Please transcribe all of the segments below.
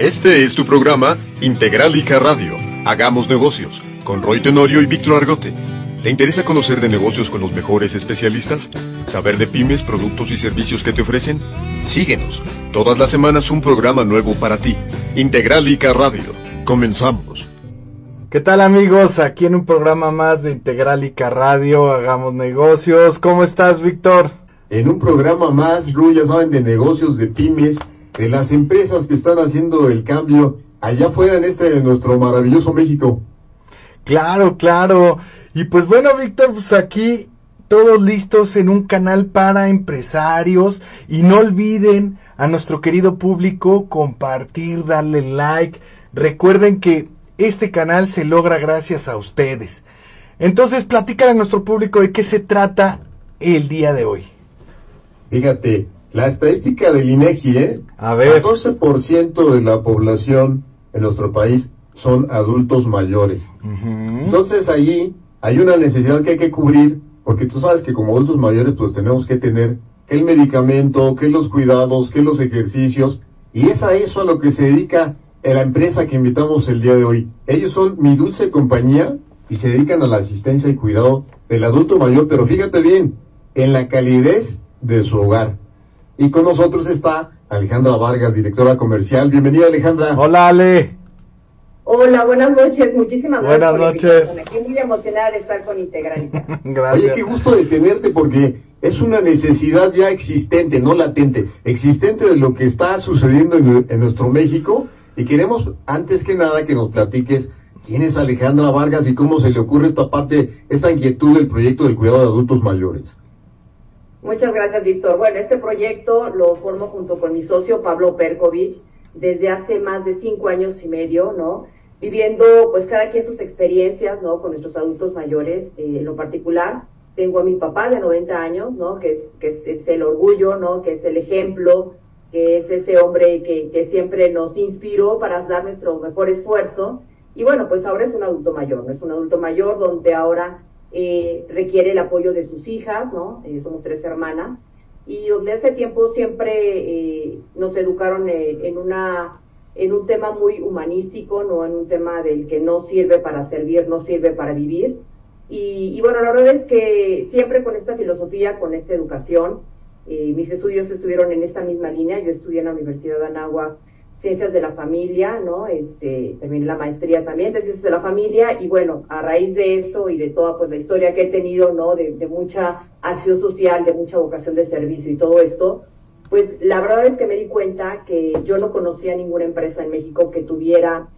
Este es tu programa Integralica Radio. Hagamos negocios con Roy Tenorio y Víctor Argote. ¿Te interesa conocer de negocios con los mejores especialistas? ¿Saber de pymes, productos y servicios que te ofrecen? Síguenos. Todas las semanas un programa nuevo para ti. Integralica Radio. Comenzamos. ¿Qué tal amigos? Aquí en un programa más de Integralica Radio, hagamos negocios. ¿Cómo estás, Víctor? En un programa más, Ru, ya saben, de negocios, de pymes, de las empresas que están haciendo el cambio allá afuera en este nuestro maravilloso México. Claro, claro. Y pues bueno, Víctor, pues aquí todos listos en un canal para empresarios y no olviden a nuestro querido público compartir, darle like. Recuerden que este canal se logra gracias a ustedes. Entonces, platícale a nuestro público de qué se trata el día de hoy. Fíjate, la estadística del INEGI, ¿eh? A ver. 14% de la población en nuestro país son adultos mayores. Entonces ahí hay una necesidad que hay que cubrir, porque tú sabes que como adultos mayores pues tenemos que tener que el medicamento, que los cuidados, que los ejercicios, y es a eso a lo que se dedica la empresa que invitamos el día de hoy. Ellos son mi dulce compañía y se dedican a la asistencia y cuidado del adulto mayor, pero fíjate bien, en la calidez de su hogar. Y con nosotros está Alejandra Vargas, directora comercial. Bienvenida Alejandra. Hola Ale. Hola, buenas noches. Muchísimas Buenas gracias. noches. la invitación. Estoy muy emocionada de estar con Integralita. Oye, Gracias. qué gusto de tenerte porque es una necesidad ya existente, no latente, existente de lo que está sucediendo en, en nuestro México y queremos antes que nada que nos platiques quién es Alejandra Vargas y cómo se le ocurre esta parte, esta inquietud del proyecto del cuidado de adultos mayores. Muchas gracias, Víctor. Bueno, este proyecto lo formo junto con mi socio Pablo Perkovich desde hace más de cinco años y medio, ¿no? Viviendo, pues, cada quien sus experiencias, ¿no? Con nuestros adultos mayores, eh, en lo particular. Tengo a mi papá de 90 años, ¿no? Que es, que es, el orgullo, ¿no? Que es el ejemplo, que es ese hombre que, que siempre nos inspiró para dar nuestro mejor esfuerzo. Y bueno, pues ahora es un adulto mayor, ¿no? Es un adulto mayor donde ahora eh, requiere el apoyo de sus hijas, ¿no? Eh, somos tres hermanas. Y donde hace tiempo siempre eh, nos educaron eh, en una en un tema muy humanístico, no en un tema del que no sirve para servir, no sirve para vivir. Y, y bueno, la verdad es que siempre con esta filosofía, con esta educación, eh, mis estudios estuvieron en esta misma línea. Yo estudié en la Universidad de Anáhuac Ciencias de la Familia, ¿no? Este, terminé la maestría también de Ciencias de la Familia y bueno, a raíz de eso y de toda pues la historia que he tenido, ¿no? De, de mucha acción social, de mucha vocación de servicio y todo esto, pues la verdad es que me di cuenta que yo no conocía ninguna empresa en México que tuviera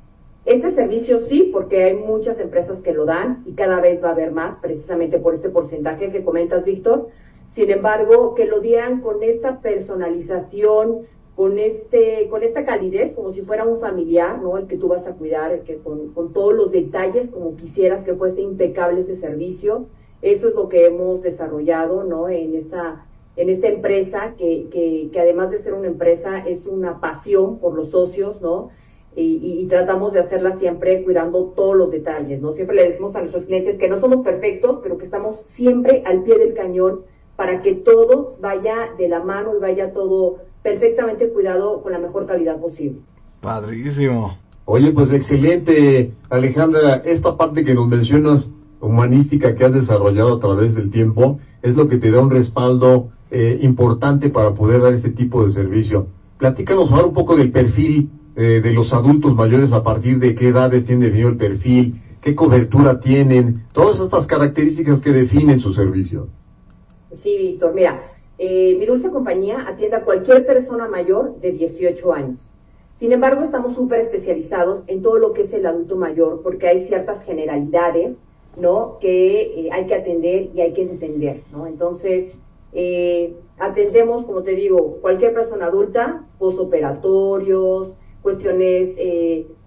este servicio sí, porque hay muchas empresas que lo dan y cada vez va a haber más, precisamente por este porcentaje que comentas, Víctor. Sin embargo, que lo dieran con esta personalización, con este, con esta calidez, como si fuera un familiar, ¿no? El que tú vas a cuidar, el que con, con todos los detalles, como quisieras que fuese impecable ese servicio. Eso es lo que hemos desarrollado, ¿no? En esta, en esta empresa, que, que, que además de ser una empresa, es una pasión por los socios, ¿no? Y, y, tratamos de hacerla siempre cuidando todos los detalles, ¿no? Siempre le decimos a nuestros clientes que no somos perfectos, pero que estamos siempre al pie del cañón para que todo vaya de la mano y vaya todo perfectamente cuidado con la mejor calidad posible. Padrísimo. Oye, pues excelente, Alejandra, esta parte que nos mencionas humanística que has desarrollado a través del tiempo es lo que te da un respaldo eh, importante para poder dar este tipo de servicio. Platícanos ahora un poco del perfil eh, de los adultos mayores, a partir de qué edades tienen definido el perfil, qué cobertura tienen, todas estas características que definen su servicio. Sí, Víctor, mira, eh, mi dulce compañía atiende a cualquier persona mayor de 18 años. Sin embargo, estamos súper especializados en todo lo que es el adulto mayor, porque hay ciertas generalidades, ¿no? Que eh, hay que atender y hay que entender, ¿no? Entonces, eh, atendemos, como te digo, cualquier persona adulta, posoperatorios, cuestiones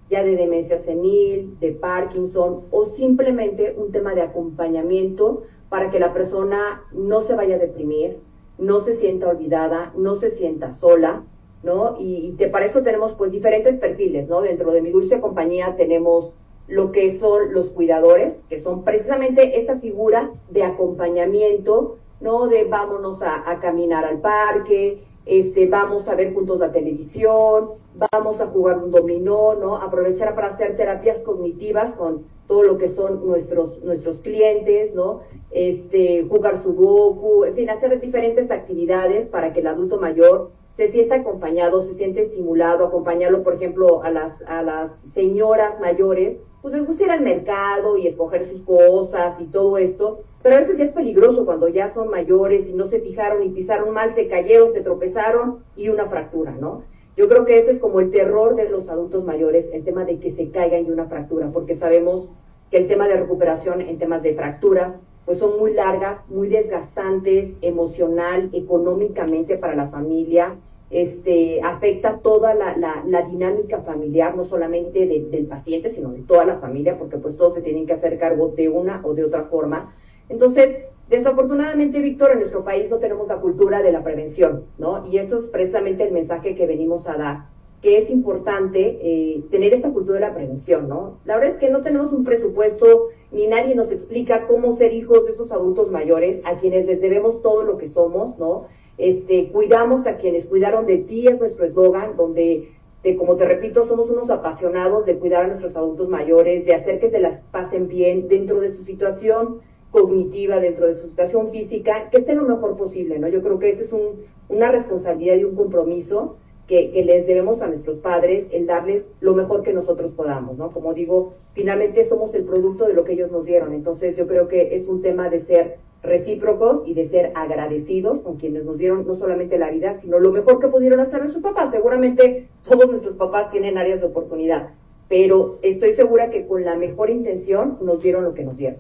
ya de demencia senil, de Parkinson o simplemente un tema de acompañamiento para que la persona no se vaya a deprimir, no se sienta olvidada, no se sienta sola, ¿no? Y, te, para eso tenemos pues diferentes perfiles, ¿no? Dentro de mi dulce compañía tenemos lo que son los cuidadores, que son precisamente esta figura de acompañamiento, ¿no? De vámonos a, a caminar al parque, este, vamos a ver juntos la televisión, vamos a jugar un dominó, ¿no? Aprovechar para hacer terapias cognitivas con todo lo que son nuestros, nuestros clientes, ¿no? Este, jugar sudoku, en fin, hacer diferentes actividades para que el adulto mayor se sienta acompañado, se siente estimulado, acompañarlo, por ejemplo, a las, a las señoras mayores, pues les gusta ir al mercado y escoger sus cosas y todo esto, pero a veces ya es peligroso cuando ya son mayores y no se fijaron y pisaron mal, se cayeron, se tropezaron y una fractura, ¿no? Yo creo que ese es como el terror de los adultos mayores, el tema de que se caigan y una fractura, porque sabemos que el tema de recuperación en temas de fracturas, pues son muy largas, muy desgastantes emocional, económicamente para la familia, este, afecta toda la, la, dinámica familiar, no solamente del paciente, sino de toda la familia, porque pues todos se tienen que hacer cargo de una o de otra forma. Entonces, desafortunadamente, Víctor, en nuestro país no tenemos la cultura de la prevención, ¿no? Y esto es precisamente el mensaje que venimos a dar, que es importante eh, tener esta cultura de la prevención, ¿no? La verdad es que no tenemos un presupuesto, ni nadie nos explica cómo ser hijos de estos adultos mayores, a quienes les debemos todo lo que somos, ¿no? Este, cuidamos a quienes cuidaron de ti, es nuestro eslogan, donde, como te repito, somos unos apasionados de cuidar a nuestros adultos mayores, de hacer que se las pasen bien dentro de su situación cognitiva, dentro de su situación física, que esté lo mejor posible, ¿no? Yo creo que esa es un, una responsabilidad y un compromiso que, que, les debemos a nuestros padres, el darles lo mejor que nosotros podamos, ¿no? Como digo, finalmente somos el producto de lo que ellos nos dieron, entonces yo creo que es un tema de ser recíprocos y de ser agradecidos con quienes nos dieron no solamente la vida, sino lo mejor que pudieron hacer nuestros papás. Seguramente todos nuestros papás tienen áreas de oportunidad, pero estoy segura que con la mejor intención nos dieron lo que nos dieron.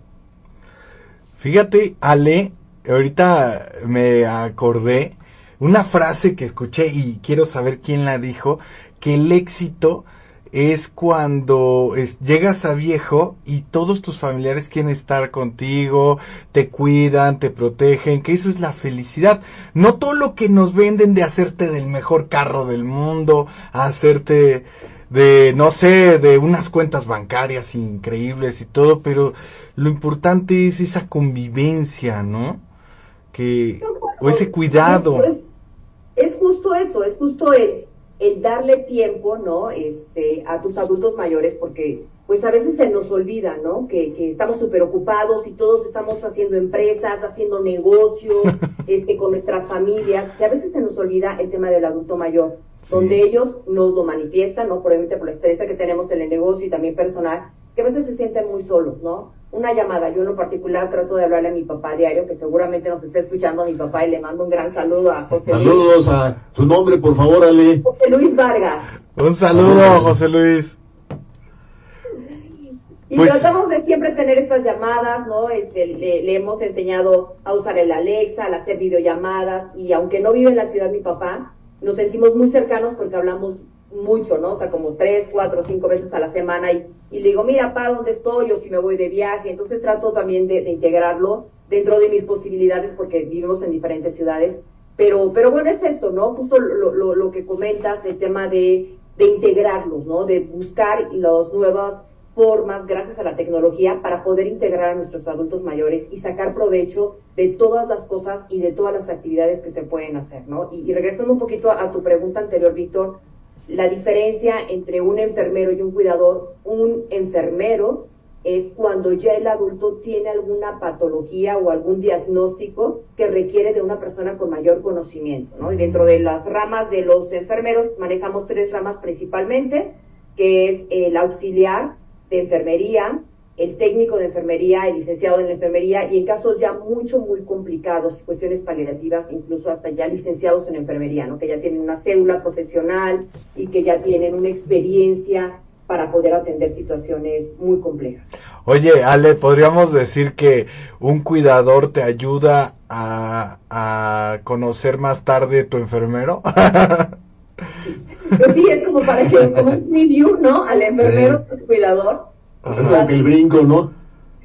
Fíjate, Ale, ahorita me acordé una frase que escuché y quiero saber quién la dijo, que el éxito es cuando llegas a viejo y todos tus familiares quieren estar contigo, te cuidan, te protegen, que eso es la felicidad. No todo lo que nos venden de hacerte del mejor carro del mundo, hacerte de, no sé, de unas cuentas bancarias increíbles y todo, pero lo importante es esa convivencia, ¿no? Que, o ese cuidado. Es justo eso, es justo el, el darle tiempo, ¿no? Este, a tus adultos mayores, porque pues a veces se nos olvida, ¿no? Que, que estamos súper ocupados y todos estamos haciendo empresas, haciendo negocios, este, con nuestras familias, que a veces se nos olvida el tema del adulto mayor, donde ellos nos lo manifiestan, ¿no? Probablemente por la experiencia que tenemos en el negocio y también personal, que a veces se sienten muy solos, ¿no? Una llamada, yo en lo particular trato de hablarle a mi papá diario, que seguramente nos está escuchando a mi papá y le mando un gran saludo a José Luis. Saludos a su nombre, por favor, Ale. José Luis Vargas. Un saludo, José Luis. Y pues tratamos de siempre tener estas llamadas, ¿no? Este, le, le, hemos enseñado a usar el Alexa, a hacer videollamadas, y aunque no vive en la ciudad mi papá, nos sentimos muy cercanos porque hablamos mucho, ¿no? O sea, como tres, cuatro, cinco veces a la semana y, y le digo, mira, pa, ¿dónde estoy? O si me voy de viaje. Entonces trato también de, integrarlo dentro de mis posibilidades porque vivimos en diferentes ciudades. Pero, pero bueno, es esto, ¿no? Justo lo, lo, lo que comentas, el tema de, de integrarlos, ¿no? De buscar las nuevas formas, gracias a la tecnología, para poder integrar a nuestros adultos mayores y sacar provecho de todas las cosas y de todas las actividades que se pueden hacer, ¿no? Y, regresando un poquito a tu pregunta anterior, Víctor, la diferencia entre un enfermero y un cuidador, un enfermero es cuando ya el adulto tiene alguna patología o algún diagnóstico que requiere de una persona con mayor conocimiento, ¿no? Y dentro de las ramas de los enfermeros manejamos tres ramas principalmente, que es el auxiliar de enfermería, el técnico de enfermería, el licenciado en enfermería y en casos ya mucho, muy complicados, cuestiones paliativas, incluso hasta ya licenciados en enfermería, ¿no? que ya tienen una cédula profesional y que ya tienen una experiencia para poder atender situaciones muy complejas. Oye, Ale, ¿podríamos decir que un cuidador te ayuda a, a conocer más tarde tu enfermero? Pues sí, es como para que, como un preview, ¿no? Al enfermero, al cuidador es como el brinco, ¿no?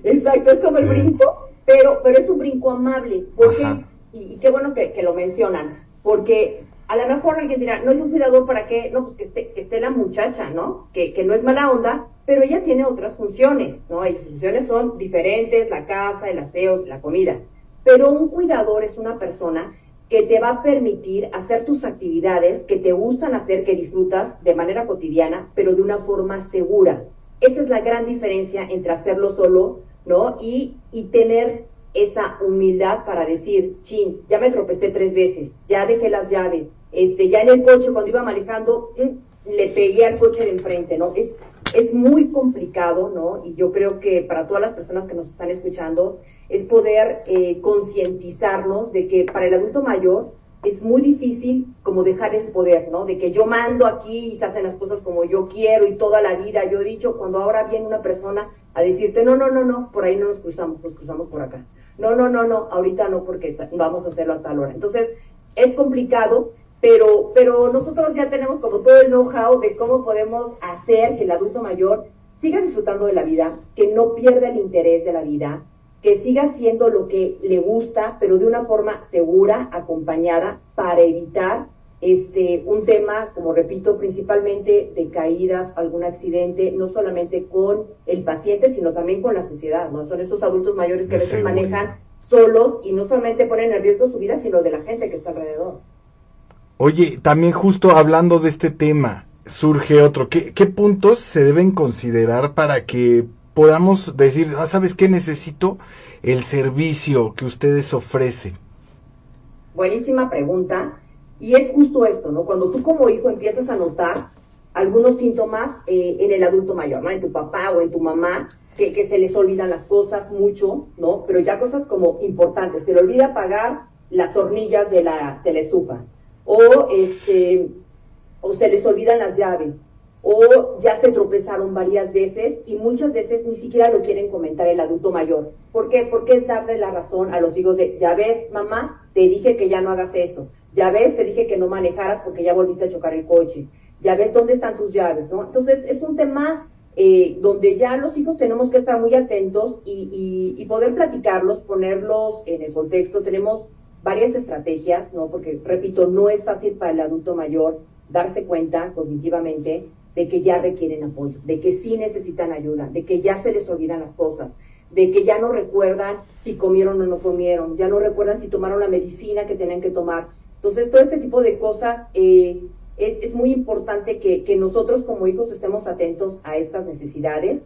Exacto, es como el brinco, pero, pero es un brinco amable. Porque, y, qué bueno que, lo mencionan, porque a lo mejor alguien dirá, no hay un cuidador para qué, no, pues que esté, que esté la muchacha, ¿no? Que, que no es mala onda, pero ella tiene otras funciones, ¿no? Y sus funciones son diferentes, la casa, el aseo, la comida. Pero un cuidador es una persona que te va a permitir hacer tus actividades que te gustan hacer, que disfrutas de manera cotidiana, pero de una forma segura. Esa es la gran diferencia entre hacerlo solo, ¿no? Y, y tener esa humildad para decir, chin, ya me tropecé tres veces, ya dejé las llaves, este, ya en el coche cuando iba manejando, mm, le pegué al coche de enfrente, ¿no? Es, es muy complicado, ¿no? Y yo creo que para todas las personas que nos están escuchando, es poder eh, concientizarnos de que para el adulto mayor es muy difícil como dejar el poder, ¿no? De que yo mando aquí y se hacen las cosas como yo quiero y toda la vida yo he dicho, cuando ahora viene una persona a decirte, no, no, no, no, por ahí no nos cruzamos, nos cruzamos por acá. No, no, no, no, ahorita no porque vamos a hacerlo a tal hora. Entonces, es complicado, pero, pero nosotros ya tenemos como todo el know-how de cómo podemos hacer que el adulto mayor siga disfrutando de la vida, que no pierda el interés de la vida, que siga haciendo lo que le gusta, pero de una forma segura, acompañada, para evitar este, un tema, como repito, principalmente de caídas, algún accidente, no solamente con el paciente, sino también con la sociedad, ¿no? Son estos adultos mayores que a veces manejan solos y no solamente ponen en riesgo su vida, sino de la gente que está alrededor. Oye, también justo hablando de este tema, surge otro. ¿Qué, qué puntos se deben considerar para que podamos decir, ah, ¿sabes qué necesito? El servicio que ustedes ofrecen. Buenísima pregunta. Y es justo esto, ¿no? Cuando tú como hijo empiezas a notar algunos síntomas eh, en el adulto mayor, ¿no? En tu papá o en tu mamá, que, se les olvidan las cosas mucho, ¿no? Pero ya cosas como importantes. Se le olvida apagar las hornillas de la, de la estufa o, este, o se les olvidan las llaves, o ya se tropezaron varias veces y muchas veces ni siquiera lo quieren comentar el adulto mayor. ¿Por qué? Porque es darle la razón a los hijos de, ya ves, mamá, te dije que ya no hagas esto, ya ves, te dije que no manejaras porque ya volviste a chocar el coche, ya ves dónde están tus llaves, ¿no? Entonces es un tema eh, donde ya los hijos tenemos que estar muy atentos y, y poder platicarlos, ponerlos en el contexto. Tenemos varias estrategias, ¿no? Porque, repito, no es fácil para el adulto mayor darse cuenta cognitivamente de que ya requieren apoyo, de que sí necesitan ayuda, de que ya se les olvidan las cosas, de que ya no recuerdan si comieron o no comieron, ya no recuerdan si tomaron la medicina que tenían que tomar. Entonces, todo este tipo de cosas eh, es, es, muy importante que, que, nosotros como hijos estemos atentos a estas necesidades.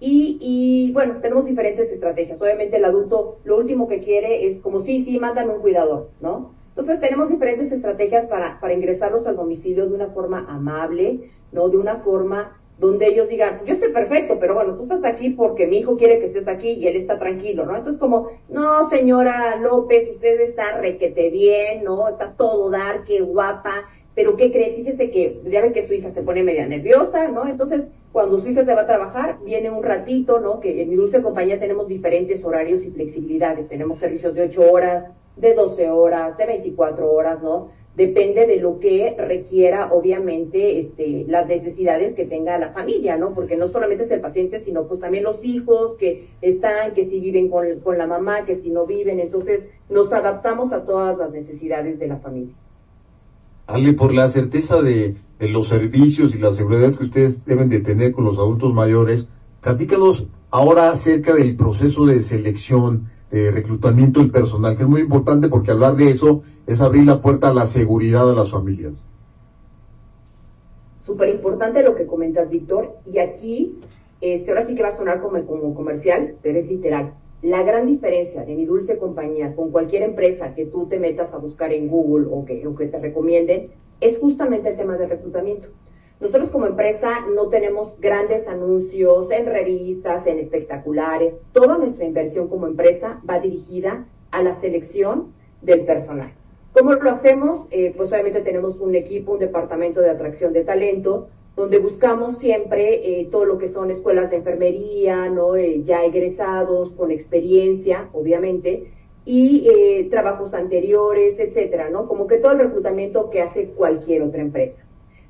Y, y, bueno, tenemos diferentes estrategias. Obviamente el adulto lo último que quiere es como, sí, sí, mándame un cuidador, ¿no? Entonces tenemos diferentes estrategias para, para ingresarlos al domicilio de una forma amable, ¿no? De una forma donde ellos digan, yo estoy perfecto, pero bueno, tú estás aquí porque mi hijo quiere que estés aquí y él está tranquilo, ¿no? Entonces como, no, señora López, usted está requete bien, ¿no? Está todo dar, qué guapa, pero ¿qué cree? Fíjese que ya ve que su hija se pone media nerviosa, ¿no? Entonces, cuando su hija se va a trabajar, viene un ratito, ¿no? Que en mi dulce compañía tenemos diferentes horarios y flexibilidades. Tenemos servicios de 8 horas, de 12 horas, de 24 horas, ¿no? Depende de lo que requiera, obviamente, este, las necesidades que tenga la familia, ¿no? Porque no solamente es el paciente, sino pues también los hijos que están, que si viven con, con la mamá, que si no viven, entonces nos adaptamos a todas las necesidades de la familia. Ale, por la certeza de, de los servicios y la seguridad que ustedes deben de tener con los adultos mayores, platícanos ahora acerca del proceso de selección, de reclutamiento del personal, que es muy importante porque hablar de eso es abrir la puerta a la seguridad de las familias. Súper importante lo que comentas, Víctor, y aquí, este, ahora sí que va a sonar como, como comercial, pero es literal. La gran diferencia de mi dulce compañía con cualquier empresa que tú te metas a buscar en Google o que, o que te recomienden es justamente el tema del reclutamiento. Nosotros como empresa no tenemos grandes anuncios en revistas, en espectaculares. Toda nuestra inversión como empresa va dirigida a la selección del personal. ¿Cómo lo hacemos? Eh, pues obviamente tenemos un equipo, un departamento de atracción de talento, donde buscamos siempre eh, todo lo que son escuelas de enfermería, ¿no? Eh, ya egresados, con experiencia, obviamente, y trabajos anteriores, etcétera, ¿no? Como que todo el reclutamiento que hace cualquier otra empresa.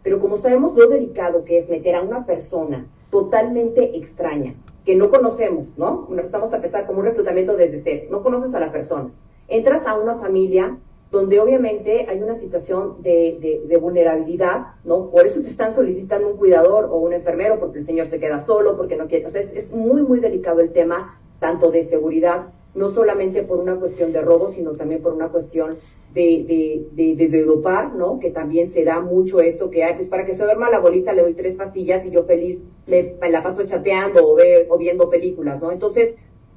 Pero como sabemos lo delicado que es meter a una persona totalmente extraña, que no conocemos, ¿no? Bueno, estamos a empezar como un reclutamiento desde cero, no conoces a la persona. Entras a una familia donde obviamente hay una situación de, vulnerabilidad, ¿no? Por eso te están solicitando un cuidador o un enfermero, porque el señor se queda solo, porque no quiere. O sea, es muy, muy delicado el tema, tanto de seguridad no solamente por una cuestión de robo, sino también por una cuestión de, de, dopar, ¿no? Que también se da mucho esto que hay, pues para que se duerma la bolita le doy tres pastillas y yo feliz me, la paso chateando o, o viendo películas, ¿no? Entonces,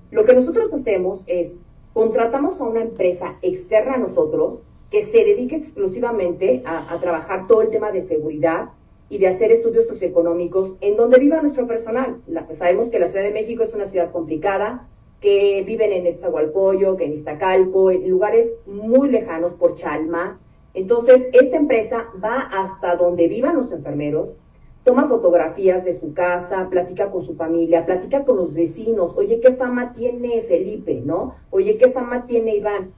lo que nosotros hacemos es, contratamos a una empresa externa a nosotros que se dedique exclusivamente a, a trabajar todo el tema de seguridad, y de hacer estudios socioeconómicos en donde viva nuestro personal. sabemos que la Ciudad de México es una ciudad complicada, que viven en Etzahualcoyo, que en Iztacalco, en lugares muy lejanos por Chalma. Entonces, esta empresa va hasta donde vivan los enfermeros, toma fotografías de su casa, platica con su familia, platica con los vecinos, oye, ¿qué fama tiene Felipe? ¿No? Oye, ¿qué fama tiene Iván?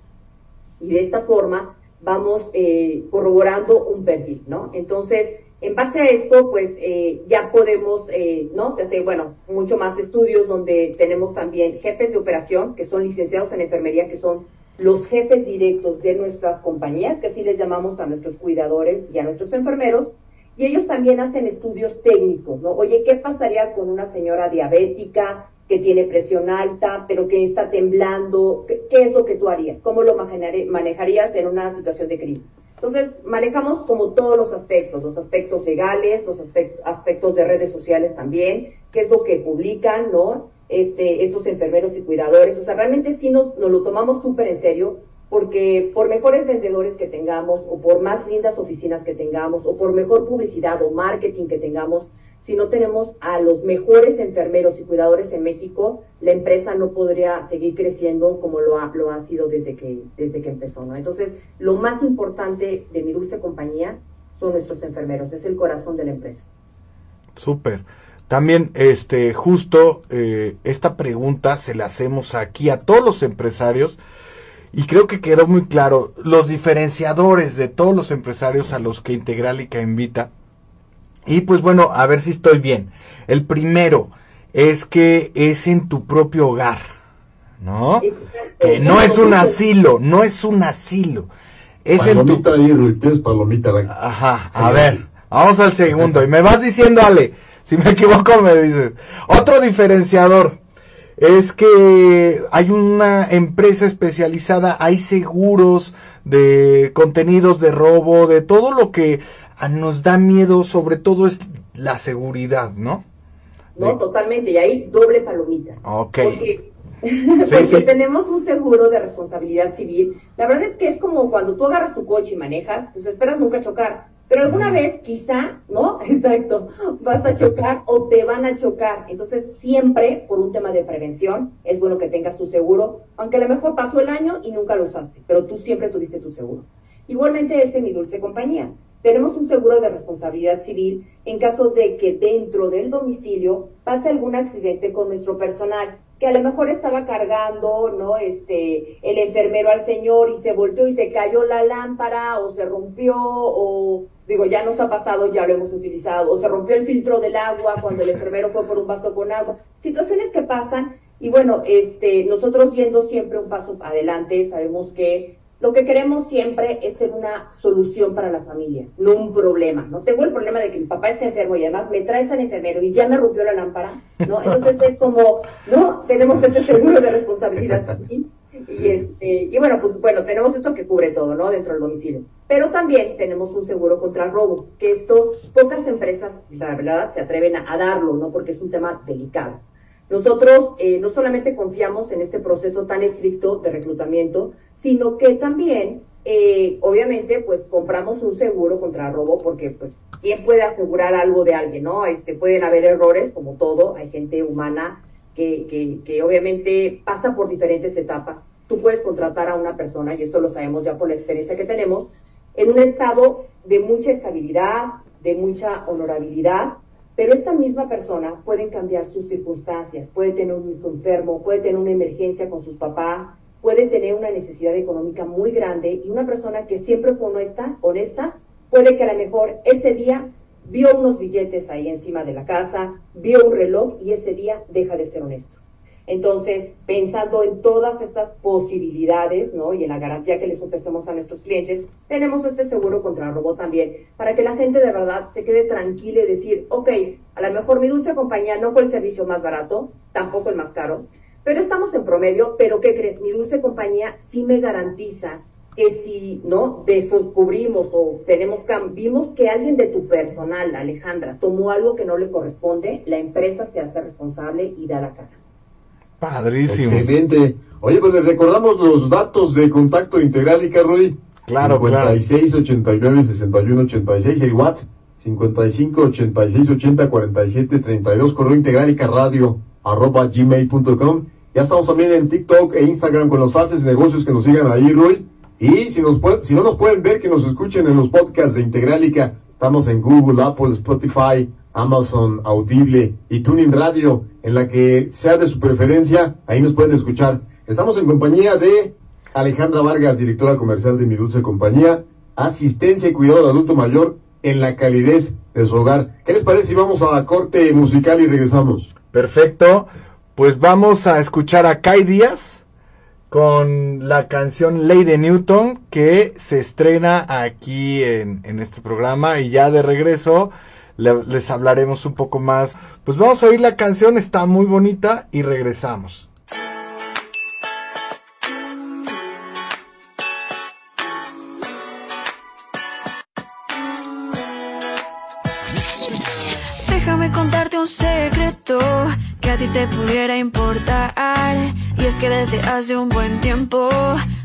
Y de esta forma vamos eh, corroborando un perfil, ¿no? Entonces, en base a esto, pues eh, ya podemos, eh, ¿no? Se hace, bueno, mucho más estudios donde tenemos también jefes de operación que son licenciados en enfermería, que son los jefes directos de nuestras compañías, que así les llamamos a nuestros cuidadores y a nuestros enfermeros, y ellos también hacen estudios técnicos, ¿no? Oye, ¿qué pasaría con una señora diabética que tiene presión alta, pero que está temblando? ¿Qué, qué es lo que tú harías? ¿Cómo lo manejarías en una situación de crisis? Entonces, manejamos como todos los aspectos, los aspectos legales, los aspectos de redes sociales también, qué es lo que publican, ¿no? Este, estos enfermeros y cuidadores. O sea, realmente sí nos, nos lo tomamos súper en serio, porque por mejores vendedores que tengamos, o por más lindas oficinas que tengamos, o por mejor publicidad o marketing que tengamos, si no tenemos a los mejores enfermeros y cuidadores en México, la empresa no podría seguir creciendo como lo ha, lo ha sido desde que, desde que empezó, ¿no? Entonces, lo más importante de mi dulce compañía son nuestros enfermeros, es el corazón de la empresa. Súper. También, este, justo eh, esta pregunta se la hacemos aquí a todos los empresarios y creo que quedó muy claro los diferenciadores de todos los empresarios a los que Integralica invita y pues bueno, a ver si estoy bien. El primero es que es en tu propio hogar, ¿no? Que no es un asilo, no es un asilo. Es palomita en tu... ahí, palomita. Ajá, a ver, vamos al segundo. Y me vas diciendo, Ale, si me equivoco me dices. Otro diferenciador es que hay una empresa especializada, hay seguros de contenidos de robo, de todo lo que nos da miedo, sobre todo es la seguridad, ¿no? No, totalmente, y ahí doble palomita. Ok. Porque, porque tenemos un seguro de responsabilidad civil. La verdad es que es como cuando tú agarras tu coche y manejas, pues esperas nunca chocar. Pero alguna vez, quizá, ¿no? Exacto, vas a chocar o te van a chocar. Entonces, siempre, por un tema de prevención, es bueno que tengas tu seguro, aunque a lo mejor pasó el año y nunca lo usaste, pero tú siempre tuviste tu seguro. Igualmente es en mi dulce compañía. Tenemos un seguro de responsabilidad civil en caso de que dentro del domicilio pase algún accidente con nuestro personal, que a lo mejor estaba cargando, ¿no? Este, el enfermero al señor y se volteó y se cayó la lámpara o se rompió o digo, ya nos ha pasado, ya lo hemos utilizado, o se rompió el filtro del agua cuando el enfermero fue por un vaso con agua. Situaciones que pasan y bueno, este, nosotros yendo siempre un paso adelante, sabemos que lo que queremos siempre es ser una solución para la familia, no un problema. No tengo el problema de que mi papá esté enfermo y además me traes al enfermero y ya me rompió la lámpara, ¿no? Entonces es como, ¿no? Tenemos este seguro de responsabilidad civil. Y, este, y bueno, pues bueno, tenemos esto que cubre todo, ¿no? Dentro del domicilio. Pero también tenemos un seguro contra robo, que esto pocas empresas, la verdad, se atreven a darlo, ¿no? Porque es un tema delicado. Nosotros eh, no solamente confiamos en este proceso tan estricto de reclutamiento, sino que también, eh, obviamente, pues compramos un seguro contra robo, porque pues, ¿quién puede asegurar algo de alguien, no? Este, pueden haber errores, como todo, hay gente humana que, que, que obviamente pasa por diferentes etapas. Tú puedes contratar a una persona, y esto lo sabemos ya por la experiencia que tenemos, en un estado de mucha estabilidad, de mucha honorabilidad, pero esta misma persona puede cambiar sus circunstancias, puede tener un hijo enfermo, puede tener una emergencia con sus papás, puede tener una necesidad económica muy grande y una persona que siempre fue honesta, puede que a lo mejor ese día vio unos billetes ahí encima de la casa, vio un reloj y ese día deja de ser honesto. Entonces, pensando en todas estas posibilidades, ¿no? Y en la garantía que les ofrecemos a nuestros clientes, tenemos este seguro contra el robo también, para que la gente de verdad se quede tranquila y decir, ok, a lo mejor mi dulce compañía no fue el servicio más barato, tampoco el más caro, Pero estamos en promedio, pero ¿qué crees? Mi dulce compañía sí me garantiza que si no descubrimos o tenemos vimos que alguien de tu personal, Alejandra, tomó algo que no le corresponde, la empresa se hace responsable y da la cara. Padrísimo. Excelente. Oye, pues les recordamos los datos de contacto integral y Carroy. Claro, 56 claro. 89 61 86, el WhatsApp 55 86 80 47 32, correo integral y radio arroba gmail.com. Ya estamos también en TikTok e Instagram con los fases negocios que nos sigan ahí, Roy. Y si, nos si no nos pueden ver, que nos escuchen en los podcasts de Integralica. Estamos en Google, Apple, Spotify, Amazon, Audible y Tuning Radio, en la que sea de su preferencia, ahí nos pueden escuchar. Estamos en compañía de Alejandra Vargas, directora comercial de Mi Dulce Compañía, asistencia y cuidado de adulto mayor en la calidez de su hogar. ¿Qué les parece si vamos a corte musical y regresamos? Perfecto, pues vamos a escuchar a Kai Díaz con la canción Ley de Newton que se estrena aquí en, en este programa y ya de regreso les hablaremos un poco más. Pues vamos a oír la canción, está muy bonita y regresamos. Déjame contarte un secreto que a ti te pudiera importar. Y es que desde hace un buen tiempo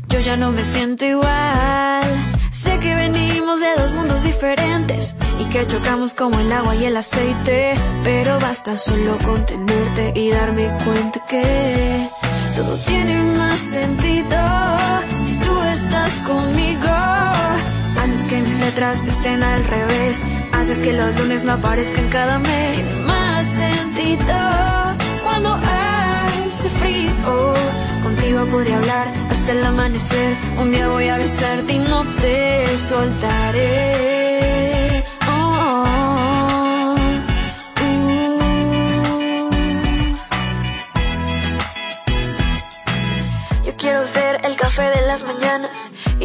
yo ya no me siento igual. Sé que venimos de dos mundos diferentes y que chocamos como el agua y el aceite. Pero basta solo contenerte y darme cuenta que todo tiene más sentido si tú estás conmigo. Haces que mis letras estén al revés. Haces que los lunes no aparezcan cada mes. Tiene más sentido cuando hace frío. Contigo podría hablar el amanecer. Un día voy a besarte y no te soltaré. Oh, uh. Yo quiero ser el café de las mañanas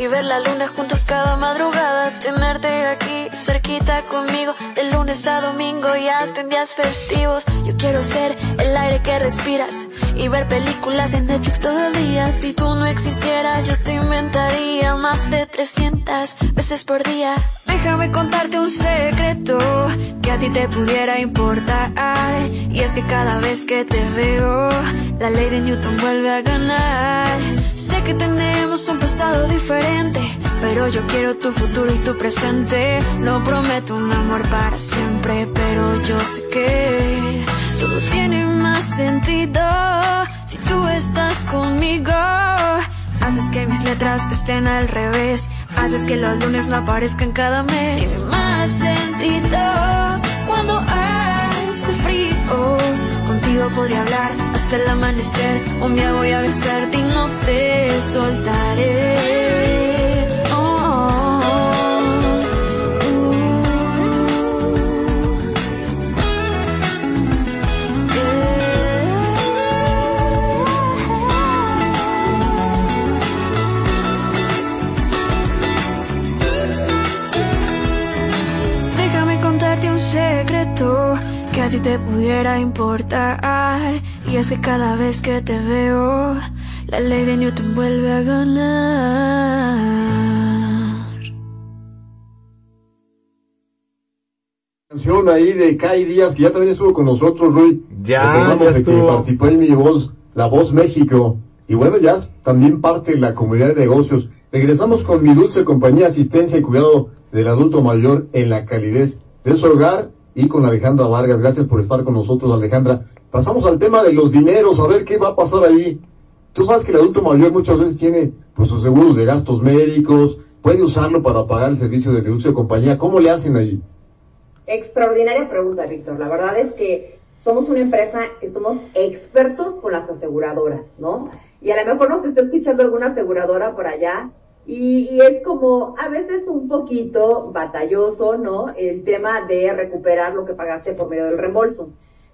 y ver la luna juntos cada madrugada. Tenerte aquí cerquita conmigo de lunes a domingo y hasta en días festivos. Yo quiero ser el aire que respiras y ver películas en Netflix todo el día. Si tú no existieras, yo te inventaría más de 300 veces por día. Déjame contarte un secreto que a ti te pudiera importar. Y es que cada vez que te veo, la ley de Newton vuelve a ganar. Sé que tenemos un pasado diferente, pero yo quiero tu futuro y tu presente. No prometo un amor para siempre, pero yo sé que todo tiene más sentido si tú estás conmigo. Haces que mis letras estén al revés. Haces que los lunes no aparezcan cada mes. Tiene más sentido cuando hace frío. Contigo podría hablar el amanecer. Un día voy a besarte y no te soltaré. que a ti te pudiera importar. Y es que cada vez que te veo, la ley de Newton vuelve a ganar. Canción ahí de Kai Díaz, que ya también estuvo con nosotros, Rui. Ya, ya estuvo. Que participó en mi voz, La Voz México. Y bueno, ya es también parte de la comunidad de negocios. Regresamos con mi dulce compañía, asistencia y cuidado del adulto mayor en la calidez de su hogar y con Alejandra Vargas. Gracias por estar con nosotros, Alejandra. Pasamos al tema de los dineros, a ver qué va a pasar ahí. Tú sabes que el adulto mayor muchas veces tiene pues sus seguros de gastos médicos, puede usarlo para pagar el servicio de negocio de compañía. ¿Cómo le hacen allí? Extraordinaria pregunta, Víctor. La verdad es que somos una empresa que somos expertos con las aseguradoras, ¿no? Y a lo mejor nos está escuchando alguna aseguradora por allá y, es como a veces un poquito batalloso, ¿no? El tema de recuperar lo que pagaste por medio del reembolso.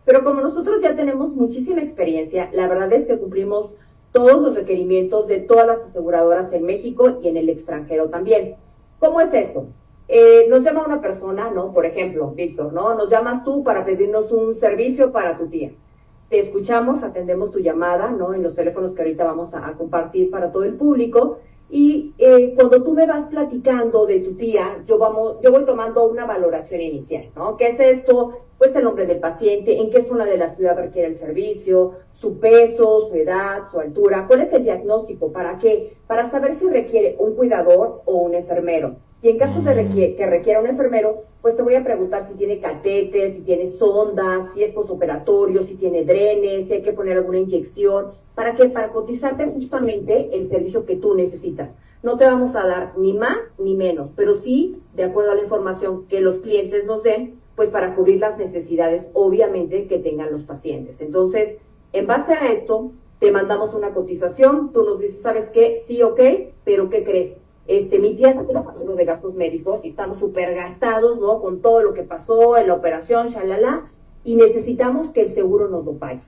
Pero como nosotros ya tenemos muchísima experiencia, la verdad es que cumplimos todos los requerimientos de todas las aseguradoras en México y en el extranjero también. ¿Cómo es esto? Eh, nos llama una persona, ¿no? Por ejemplo, Víctor, ¿no? Nos llamas tú para pedirnos un servicio para tu tía. te escuchamos, atendemos tu llamada, ¿no? En los teléfonos que ahorita vamos a, compartir para todo el público. Y eh, cuando tú me vas platicando de tu tía, yo, vamos, yo voy tomando una valoración inicial, ¿no? ¿Qué es esto? Pues el nombre del paciente, en qué zona de la ciudad requiere el servicio, su peso, su edad, su altura, cuál es el diagnóstico, para qué, para saber si requiere un cuidador o un enfermero. Y en caso de que requiera un enfermero, pues te voy a preguntar si tiene catéter, si tiene sondas, si es posoperatorio, si tiene drenes, si hay que poner alguna inyección. ¿Para qué? Para cotizarte justamente el servicio que tú necesitas. No te vamos a dar ni más ni menos, pero sí, de acuerdo a la información que los clientes nos den, pues para cubrir las necesidades, obviamente, que tengan los pacientes. Entonces, en base a esto, te mandamos una cotización, tú nos dices, ¿sabes qué? Sí, ok, pero ¿qué crees? Este, mi tía tiene factura de gastos médicos y estamos súper gastados, ¿no? Con todo lo que pasó en la operación, shalala, y necesitamos que el seguro nos lo pague.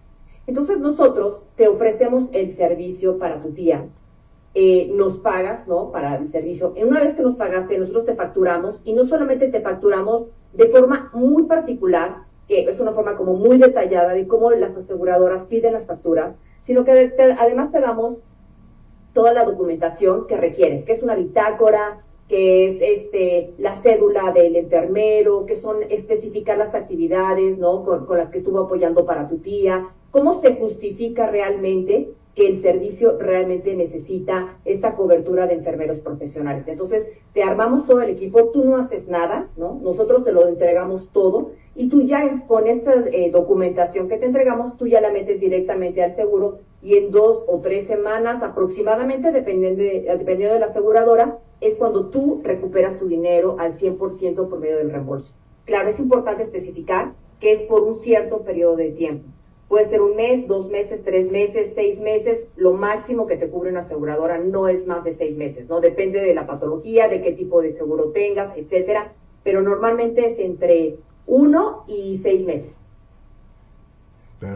Entonces nosotros te ofrecemos el servicio para tu tía, eh, nos pagas, ¿no? Para el servicio. Una vez que nos pagaste, nosotros te facturamos y no solamente te facturamos de forma muy particular, que es una forma como muy detallada de cómo las aseguradoras piden las facturas, sino que además te damos toda la documentación que requieres, que es una bitácora, que es este, la cédula del enfermero, que son especificar las actividades, ¿no? Con, con, las que estuvo apoyando para tu tía, cómo se justifica realmente que el servicio realmente necesita esta cobertura de enfermeros profesionales. Entonces, te armamos todo el equipo, tú no haces nada, ¿no? Nosotros te lo entregamos todo y tú ya con esta eh, documentación que te entregamos, tú ya la metes directamente al seguro y en dos o tres semanas aproximadamente, dependiendo de, dependiendo de la aseguradora, es cuando tú recuperas tu dinero al 100% por medio del reembolso. Claro, es importante especificar que es por un cierto periodo de tiempo. Puede ser un mes, dos meses, tres meses, seis meses. Lo máximo que te cubre una aseguradora no es más de seis meses, ¿no? Depende de la patología, de qué tipo de seguro tengas, etcétera. Pero normalmente es entre uno y seis meses.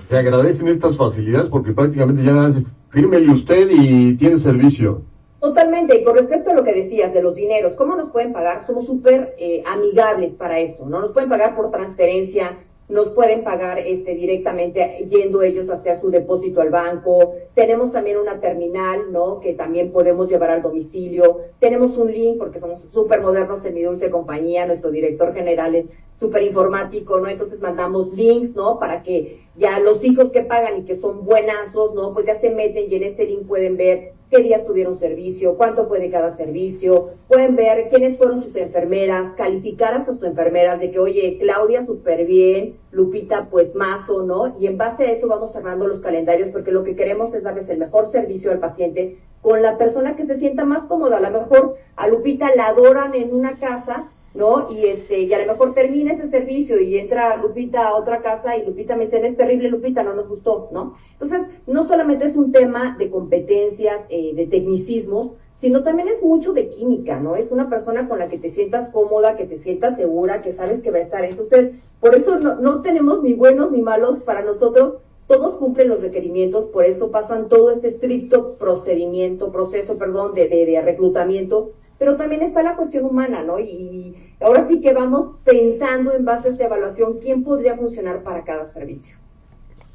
Te agradecen estas facilidades porque prácticamente ya dan, fírmele usted y tiene servicio. Totalmente, y con respecto a lo que decías de los dineros, ¿cómo nos pueden pagar? Somos súper eh, amigables para esto, ¿no? Nos pueden pagar por transferencia, nos pueden pagar este, directamente yendo ellos hacia su depósito al banco. Tenemos también una terminal, ¿no? Que también podemos llevar al domicilio. Tenemos un link porque somos súper modernos en mi dulce compañía. Nuestro director general es súper informático, ¿no? Entonces mandamos links, ¿no? Para que ya los hijos que pagan y que son buenazos, ¿no? Pues ya se meten y en este link pueden ver qué días tuvieron servicio, cuánto fue de cada servicio, pueden ver quiénes fueron sus enfermeras, calificar a sus enfermeras de que, oye, Claudia súper bien, Lupita pues más o ¿no? Y en base a eso vamos cerrando los calendarios porque lo que queremos es darles el mejor servicio al paciente con la persona que se sienta más cómoda. A lo mejor a Lupita la adoran en una casa, ¿no? Y este, y a lo mejor termina ese servicio y entra Lupita a otra casa y Lupita me dice, es terrible Lupita, no nos gustó, ¿no? Entonces, no solamente es un tema de competencias, eh, de tecnicismos, sino también es mucho de química, ¿no? Es una persona con la que te sientas cómoda, que te sientas segura, que sabes que va a estar. Entonces, por eso no, no tenemos ni buenos ni malos para nosotros. Todos cumplen los requerimientos, por eso pasan todo este estricto procedimiento, proceso, perdón, de, de, de reclutamiento pero también está la cuestión humana, ¿no? Y, ahora sí que vamos pensando en base a esta evaluación quién podría funcionar para cada servicio.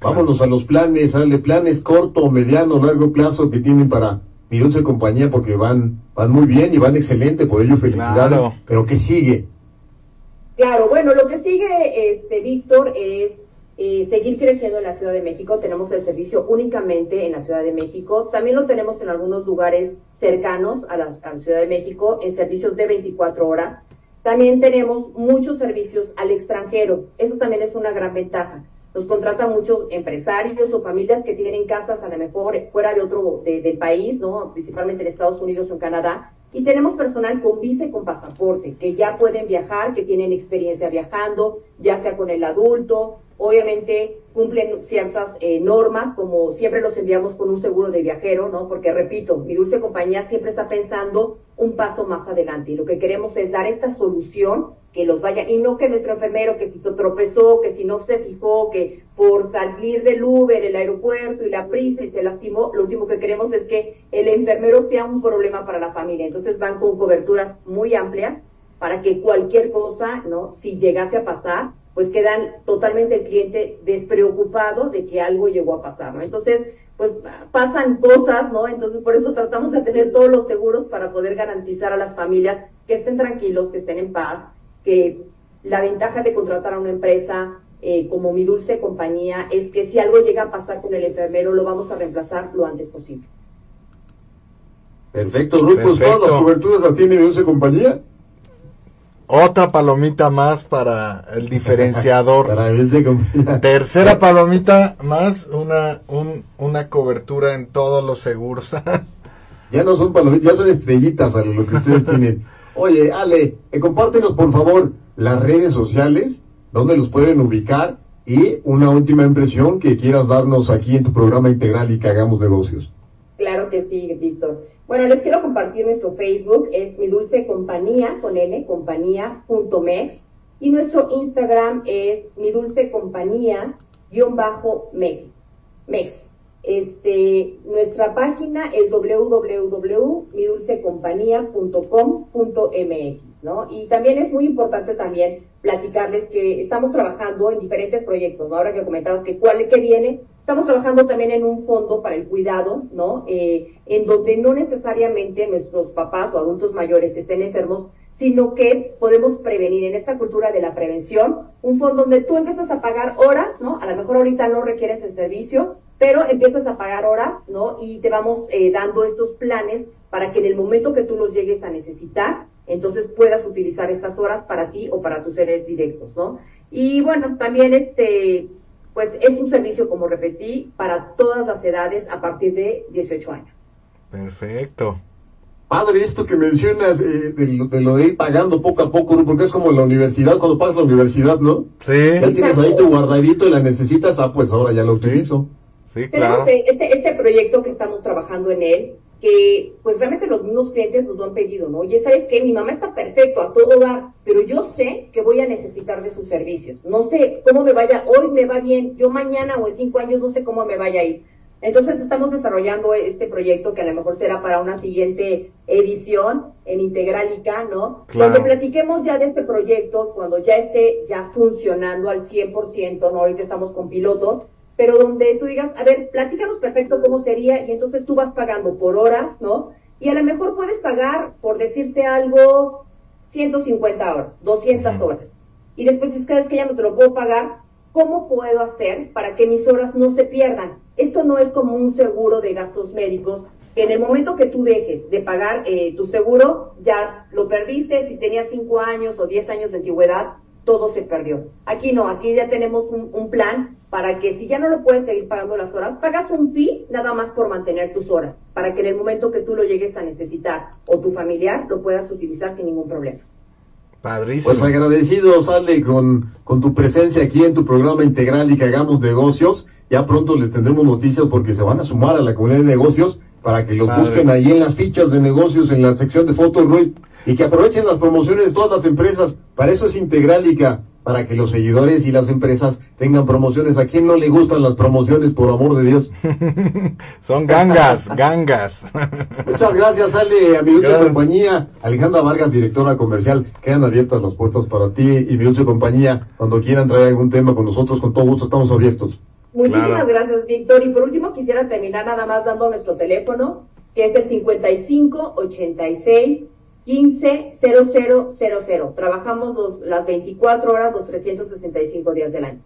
Vámonos a los planes, sale planes corto, mediano, largo plazo que tienen para mi dulce compañía porque van, van muy bien y van excelente, por ello felicidades. Pero ¿qué sigue? Claro, bueno, lo que sigue, este, Víctor, es eh, seguir creciendo en la Ciudad de México. Tenemos el servicio únicamente en la Ciudad de México. También lo tenemos en algunos lugares cercanos a la, Ciudad de México, en servicios de 24 horas. También tenemos muchos servicios al extranjero. Eso también es una gran ventaja. Nos contratan muchos empresarios o familias que tienen casas a lo mejor fuera de otro del país, ¿no? Principalmente en Estados Unidos o en Canadá. Y tenemos personal con visa y con pasaporte, que ya pueden viajar, que tienen experiencia viajando, ya sea con el adulto Obviamente cumplen ciertas eh, normas, como siempre los enviamos con un seguro de viajero, ¿no? Porque repito, mi dulce compañía siempre está pensando un paso más adelante y lo que queremos es dar esta solución que los vaya, y no que nuestro enfermero que si se tropezó, que si no se fijó, que por salir del Uber, el aeropuerto y la prisa y se lastimó, lo último que queremos es que el enfermero sea un problema para la familia. Entonces van con coberturas muy amplias para que cualquier cosa, ¿no? Si llegase a pasar, pues quedan totalmente el cliente despreocupado de que algo llegó a pasar, ¿no? Entonces, pues pasan cosas, ¿no? Entonces, por eso tratamos de tener todos los seguros para poder garantizar a las familias que estén tranquilos, que estén en paz, que la ventaja de contratar a una empresa eh, como mi dulce compañía es que si algo llega a pasar con el enfermero, lo vamos a reemplazar lo antes posible. Perfecto, Ruth, pues todas las coberturas las tiene mi dulce compañía. Otra palomita más para el diferenciador. Para. Tercera palomita más, una, un, una cobertura en todos los seguros. Ya no son palomitas, ya son estrellitas a lo que ustedes tienen. Oye, Ale, eh, compártenos por favor las redes sociales, donde los pueden ubicar y una última impresión que quieras darnos aquí en tu programa integral y que hagamos negocios. Claro que sí, Víctor. Bueno, les quiero compartir nuestro Facebook, es mi dulce compañía, con N, compañía.mex, y nuestro Instagram es mi dulce compañía, guion bajo, mex. mex. Este, nuestra página es www.midulcecompañía.com.mx, ¿no? Y también es muy importante también platicarles que estamos trabajando en diferentes proyectos, ¿no? Ahora que comentabas que cuál es que viene, estamos trabajando también en un fondo para el cuidado, ¿no? Eh, en donde no necesariamente nuestros papás o adultos mayores estén enfermos, sino que podemos prevenir en esta cultura de la prevención, un fondo donde tú empiezas a pagar horas, ¿no? A lo mejor ahorita no requieres el servicio, pero empiezas a pagar horas, ¿no? Y te vamos eh, dando estos planes para que en el momento que tú los llegues a necesitar, entonces puedas utilizar estas horas para ti o para tus seres directos, ¿no? Y bueno, también este, pues es un servicio, como repetí, para todas las edades a partir de 18 años. Perfecto. Padre, esto que mencionas eh, de, lo, de, lo, de ir pagando poco a poco, porque es como en la universidad, cuando pagas la universidad, ¿no? Sí. Ya tienes ahí tu guardadito y la necesitas, ah, pues ahora ya lo utilizo. Sí, claro. Tenemos este, este proyecto que estamos trabajando en él, que pues realmente los mismos clientes nos lo han pedido, ¿no? Oye, ¿sabes qué? Mi mamá está perfecto, a todo dar, pero yo sé que voy a necesitar de sus servicios. No sé cómo me vaya, hoy me va bien, yo mañana o en cinco años no sé cómo me vaya a ir. Entonces estamos desarrollando este proyecto que a lo mejor será para una siguiente edición en Integralica, ¿no? Claro. Donde platiquemos ya de este proyecto cuando ya esté ya funcionando al 100%, ¿no? Ahorita estamos con pilotos, pero donde tú digas, a ver, platícanos perfecto cómo sería y entonces tú vas pagando por horas, ¿no? Y a lo mejor puedes pagar, por decirte algo, 150 horas, 200 horas. Y después dices, cada vez que ya no te lo puedo pagar, ¿cómo puedo hacer para que mis horas no se pierdan? Esto no es como un seguro de gastos médicos, que en el momento que tú dejes de pagar eh, tu seguro, ya lo perdiste, si tenías 5 años o 10 años de antigüedad, todo se perdió. Aquí no, aquí ya tenemos un, un, plan para que si ya no lo puedes seguir pagando las horas, pagas un fee nada más por mantener tus horas, para que en el momento que tú lo llegues a necesitar o tu familiar lo puedas utilizar sin ningún problema. Padrísimo. Pues agradecido, sale con, con tu presencia aquí en tu programa integral y que hagamos negocios. Ya pronto les tendremos noticias porque se van a sumar a la comunidad de negocios para que los Padre. busquen ahí en las fichas de negocios, en la sección de fotos, Rui, y que aprovechen las promociones de todas las empresas. Para eso es Integralica, para que los seguidores y las empresas tengan promociones. ¿A quién no le gustan las promociones, por amor de Dios? Son gangas, gangas. Muchas gracias, Ale, a mi dulce compañía. Alejandra Vargas, directora comercial. Quedan abiertas las puertas para ti y mi dulce compañía. Cuando quieran traer algún tema con nosotros, con todo gusto estamos abiertos. Muchísimas Claro. gracias, Víctor. Y por último, quisiera terminar nada más dando nuestro teléfono, que es el 55 86 15 0000. Trabajamos los, las 24 horas, los 365 días del año.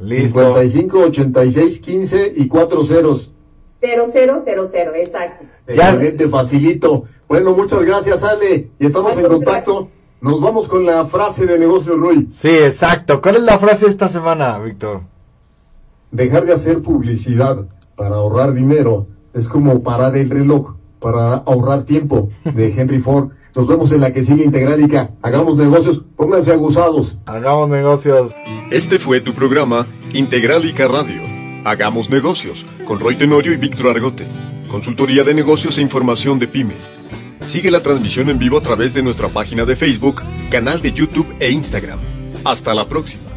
Listo. 55, 86, 15 y 4 ceros. 0000, exacto. Ya. Excelente, facilito. Bueno, muchas gracias, Ale. Y estamos en contacto. Nos vamos con la frase de negocio, Rui. Sí, exacto. ¿Cuál es la frase de esta semana, Víctor? Dejar de hacer publicidad para ahorrar dinero es como parar el reloj para ahorrar tiempo de Henry Ford. Nos vemos en la que sigue Integrálica. Hagamos negocios, pónganse aguzados. Hagamos negocios. Este fue tu programa Integralica Radio. Hagamos negocios con Roy Tenorio y Víctor Argote. Consultoría de negocios e información de pymes. Sigue la transmisión en vivo a través de nuestra página de Facebook, canal de YouTube e Instagram. Hasta la próxima.